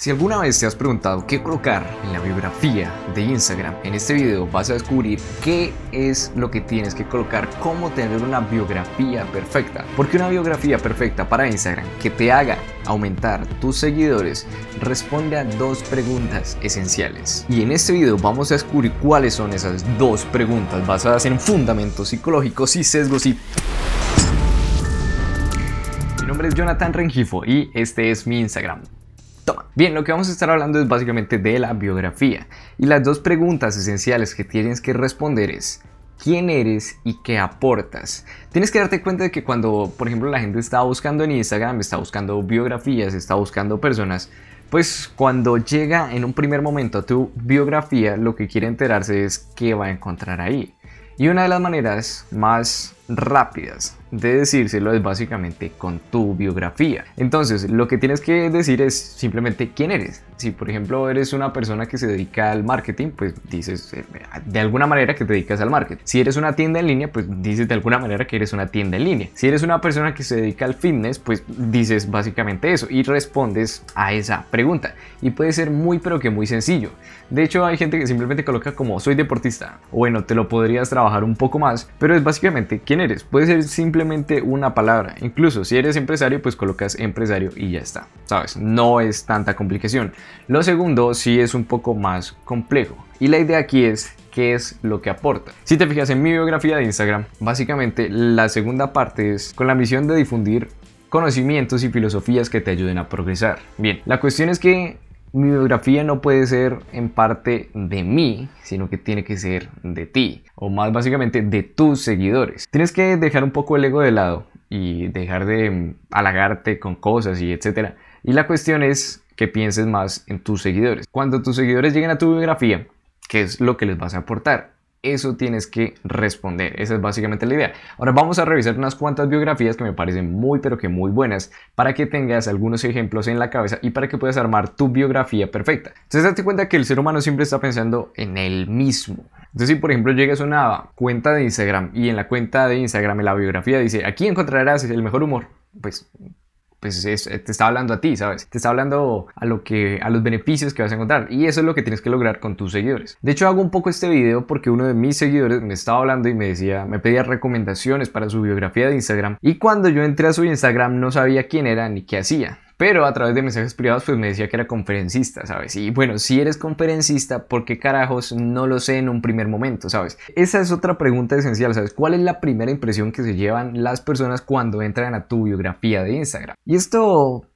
Si alguna vez te has preguntado qué colocar en la biografía de Instagram, en este video vas a descubrir qué es lo que tienes que colocar, cómo tener una biografía perfecta. Porque una biografía perfecta para Instagram que te haga aumentar tus seguidores responde a dos preguntas esenciales. Y en este video vamos a descubrir cuáles son esas dos preguntas basadas en fundamentos psicológicos y sesgos. Mi nombre es Jonathan Rengifo y este es mi Instagram. Bien, lo que vamos a estar hablando es básicamente de la biografía. Y las dos preguntas esenciales que tienes que responder es, quién eres y qué aportas. Tienes que darte cuenta de que cuando, por ejemplo, la gente está buscando en Instagram, está buscando biografías, está buscando personas, pues cuando llega en un primer momento a tu biografía, lo que quiere enterarse es qué va a encontrar ahí. Y una de las maneras más rápidas de decírselo es básicamente con tu biografía. Entonces, lo que tienes que decir es simplemente quién eres. Si, por ejemplo, eres una persona que se dedica al marketing, pues dices eh, de alguna manera que te dedicas al marketing. Si eres una tienda en línea, pues dices de alguna manera que eres una tienda en línea. Si eres una persona que se dedica al fitness, pues dices básicamente eso y respondes a esa pregunta. Y puede ser muy, pero que muy sencillo. De hecho, hay gente que simplemente coloca como soy deportista. Bueno, te lo podrías trabajar un poco más, pero es básicamente quién eres. Puede ser simplemente una palabra. Incluso si eres empresario, pues colocas empresario y ya está. ¿Sabes? No es tanta complicación. Lo segundo sí es un poco más complejo. Y la idea aquí es qué es lo que aporta. Si te fijas en mi biografía de Instagram, básicamente la segunda parte es con la misión de difundir conocimientos y filosofías que te ayuden a progresar. Bien, la cuestión es que mi biografía no puede ser en parte de mí, sino que tiene que ser de ti, o más básicamente de tus seguidores. Tienes que dejar un poco el ego de lado y dejar de mm, halagarte con cosas y etcétera. Y la cuestión es que pienses más en tus seguidores. Cuando tus seguidores lleguen a tu biografía, ¿qué es lo que les vas a aportar? Eso tienes que responder. Esa es básicamente la idea. Ahora vamos a revisar unas cuantas biografías que me parecen muy pero que muy buenas para que tengas algunos ejemplos en la cabeza y para que puedas armar tu biografía perfecta. Entonces date cuenta que el ser humano siempre está pensando en el mismo. Entonces si por ejemplo llegas a una cuenta de Instagram y en la cuenta de Instagram en la biografía dice aquí encontrarás el mejor humor, pues pues te está hablando a ti, ¿sabes? Te está hablando a lo que a los beneficios que vas a encontrar y eso es lo que tienes que lograr con tus seguidores. De hecho, hago un poco este video porque uno de mis seguidores me estaba hablando y me decía, me pedía recomendaciones para su biografía de Instagram y cuando yo entré a su Instagram no sabía quién era ni qué hacía. Pero a través de mensajes privados pues me decía que era conferencista, ¿sabes? Y bueno, si eres conferencista, ¿por qué carajos no lo sé en un primer momento, ¿sabes? Esa es otra pregunta esencial, ¿sabes? ¿Cuál es la primera impresión que se llevan las personas cuando entran a tu biografía de Instagram? Y esto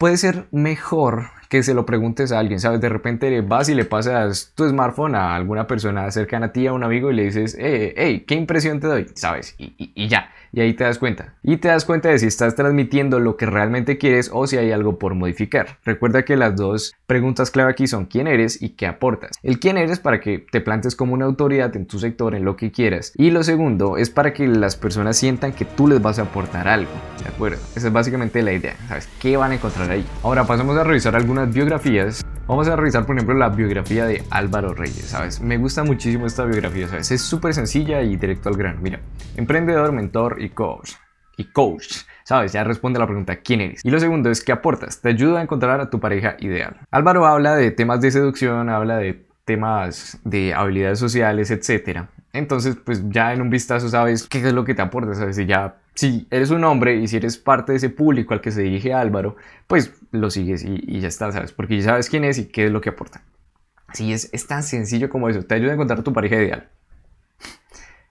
puede ser mejor que se lo preguntes a alguien, ¿sabes? De repente vas y le pasas tu smartphone a alguna persona cercana a ti, a un amigo, y le dices, hey, hey ¿qué impresión te doy? ¿Sabes? y ya y ahí te das cuenta. Y te das cuenta de si estás transmitiendo lo que realmente quieres o si hay algo por modificar. Recuerda que las dos preguntas clave aquí son quién eres y qué aportas. El quién eres para que te plantes como una autoridad en tu sector, en lo que quieras. Y lo segundo es para que las personas sientan que tú les vas a aportar algo. ¿De acuerdo? Esa es básicamente la idea. ¿Sabes? ¿Qué van a encontrar ahí? Ahora pasamos a revisar algunas biografías Vamos a revisar, por ejemplo, la biografía de Álvaro Reyes, ¿sabes? Me gusta muchísimo esta biografía, ¿sabes? Es súper sencilla y directo al grano. Mira, emprendedor, mentor y coach. Y coach, ¿sabes? Ya responde a la pregunta ¿quién eres? Y lo segundo es ¿qué aportas? Te ayuda a encontrar a tu pareja ideal. Álvaro habla de temas de seducción, habla de temas de habilidades sociales, etc. Entonces, pues ya en un vistazo sabes qué es lo que te aporta, ¿sabes? Y ya si eres un hombre y si eres parte de ese público al que se dirige Álvaro, pues lo sigues y, ya está, ¿sabes? Porque ya sabes quién es y qué es lo que aporta. Sí, es, es tan sencillo como eso. Te ayuda a encontrar tu pareja ideal.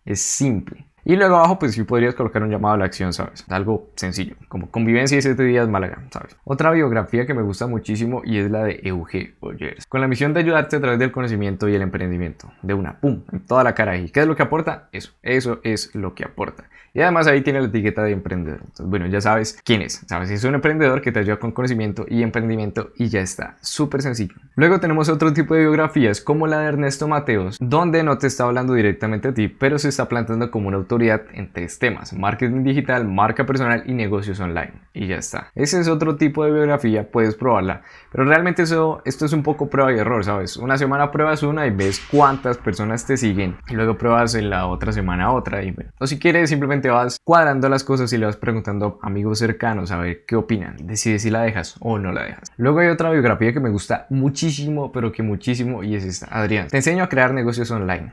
Es simple. Y luego abajo, pues sí podrías colocar un llamado a la acción, ¿sabes? Algo sencillo, como convivencia y 7 días Málaga, ¿sabes? Otra biografía que me gusta muchísimo y es la de Euge Boyers, con la misión de ayudarte a través del conocimiento y el emprendimiento. De una, pum, en toda la cara. ¿Y qué es lo que aporta? Eso, eso es lo que aporta. Y además ahí tiene la etiqueta de emprendedor. Entonces, bueno, ya sabes quién es. Sabes, es un emprendedor que te ayuda con conocimiento y emprendimiento y ya está. Súper sencillo. Luego tenemos otro tipo de biografías como la de Ernesto Mateos, donde no te está hablando directamente a ti, pero se está plantando como una en tres temas, marketing digital, marca personal y negocios online. Y ya está. Ese es otro tipo de biografía, puedes probarla, pero realmente eso, esto es un poco prueba y error, ¿sabes? Una semana pruebas una y ves cuántas personas te siguen, y luego pruebas en la otra semana otra, y O si quieres, simplemente vas cuadrando las cosas y le vas preguntando a amigos cercanos a ver qué opinan, decides si la dejas o no la dejas. Luego hay otra biografía que me gusta muchísimo, pero que muchísimo, y es esta. Adrián, te enseño a crear negocios online.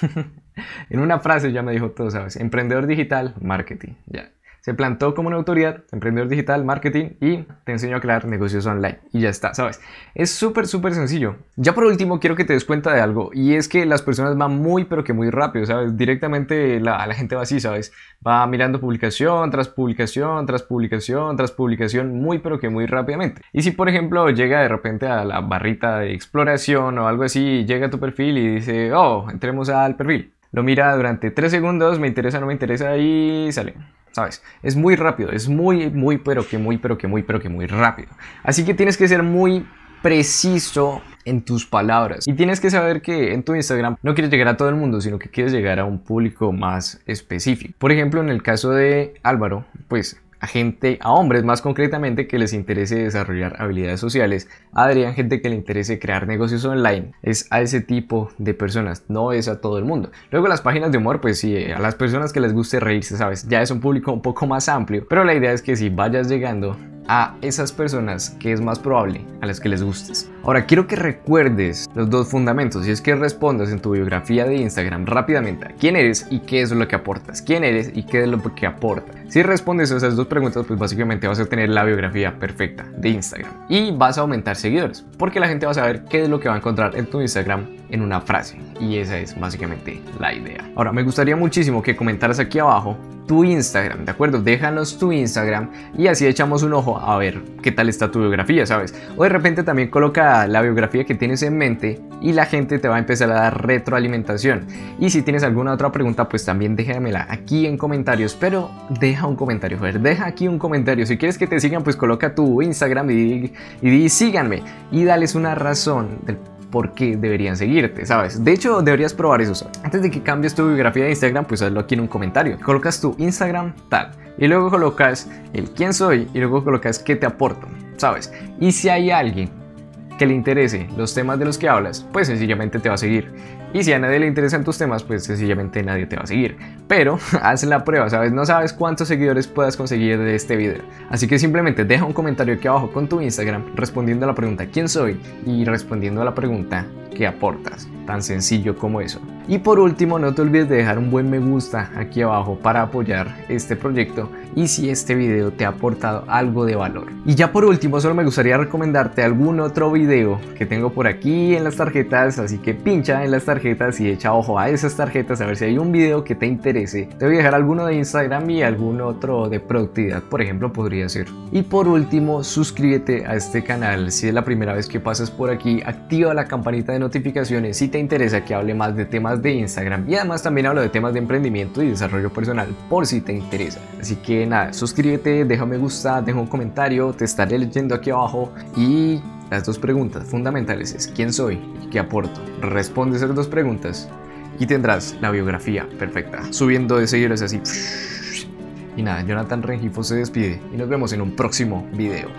en una frase ya me dijo todo, ¿sabes? Emprendedor digital, marketing. Ya se plantó como una autoridad, emprendedor digital, marketing y te enseño a crear negocios online. Y ya está, ¿sabes? Es súper, súper sencillo. Ya por último, quiero que te des cuenta de algo y es que las personas van muy, pero que muy rápido, ¿sabes? Directamente la, la gente va así, ¿sabes? Va mirando publicación tras publicación, tras publicación, tras publicación, muy, pero que muy rápidamente. Y si, por ejemplo, llega de repente a la barrita de exploración o algo así, llega a tu perfil y dice, oh, entremos al perfil. Lo mira durante 3 segundos, me interesa, no me interesa y sale. ¿Sabes? Es muy rápido, es muy, muy, pero que muy, pero que muy, pero que muy rápido. Así que tienes que ser muy preciso en tus palabras. Y tienes que saber que en tu Instagram no quieres llegar a todo el mundo, sino que quieres llegar a un público más específico. Por ejemplo, en el caso de Álvaro, pues a gente, a hombres más concretamente, que les interese desarrollar habilidades sociales. A Adrián, gente que le interese crear negocios online. Es a ese tipo de personas, no es a todo el mundo. Luego las páginas de humor, pues sí, a las personas que les guste reírse, ¿sabes? Ya es un público un poco más amplio. Pero la idea es que si vayas llegando a esas personas que es más probable a las que les gustes. Ahora quiero que recuerdes los dos fundamentos y es que respondas en tu biografía de Instagram rápidamente a quién eres y qué es lo que aportas. ¿Quién eres y qué es lo que aporta? Si respondes a esas dos preguntas, pues básicamente vas a tener la biografía perfecta de Instagram y vas a aumentar seguidores porque la gente va a saber qué es lo que va a encontrar en tu Instagram en una frase y esa es básicamente la idea. Ahora me gustaría muchísimo que comentaras aquí abajo tu Instagram, ¿de acuerdo? Déjanos tu Instagram y así echamos un ojo a ver qué tal está tu biografía, ¿sabes? O de repente también coloca la biografía que tienes en mente y la gente te va a empezar a dar retroalimentación. Y si tienes alguna otra pregunta, pues también déjamela aquí en comentarios, pero deja un comentario, joder, deja aquí un comentario. Si quieres que te sigan, pues coloca tu Instagram y, y di síganme y dales una razón del por qué deberían seguirte, ¿sabes? De hecho, deberías probar eso. Antes de que cambies tu biografía de Instagram, pues hazlo aquí en un comentario. Colocas tu Instagram tal y luego colocas el quién soy y luego colocas qué te aporto, ¿sabes? Y si hay alguien que le interese los temas de los que hablas, pues sencillamente te va a seguir. Y si a nadie le interesan tus temas, pues sencillamente nadie te va a seguir. Pero haz la prueba, ¿sabes? No sabes cuántos seguidores puedas conseguir de este video. Así que simplemente deja un comentario aquí abajo con tu Instagram respondiendo a la pregunta ¿quién soy? y respondiendo a la pregunta ¿qué aportas? Tan sencillo como eso. Y por último, no te olvides de dejar un buen me gusta aquí abajo para apoyar este proyecto y si este video te ha aportado algo de valor. Y ya por último, solo me gustaría recomendarte algún otro video que tengo por aquí en las tarjetas, así que pincha en las y echa ojo a esas tarjetas a ver si hay un video que te interese. Te voy a dejar alguno de Instagram y algún otro de productividad, por ejemplo, podría ser. Y por último, suscríbete a este canal si es la primera vez que pasas por aquí, activa la campanita de notificaciones si te interesa que hable más de temas de Instagram y además también hablo de temas de emprendimiento y desarrollo personal por si te interesa. Así que nada, suscríbete, deja me gusta, deja un comentario, te estaré leyendo aquí abajo y las dos preguntas fundamentales es quién soy y qué aporto. Responde esas dos preguntas y tendrás la biografía perfecta, subiendo de seguidores así. Y nada, Jonathan Rengifo se despide y nos vemos en un próximo video.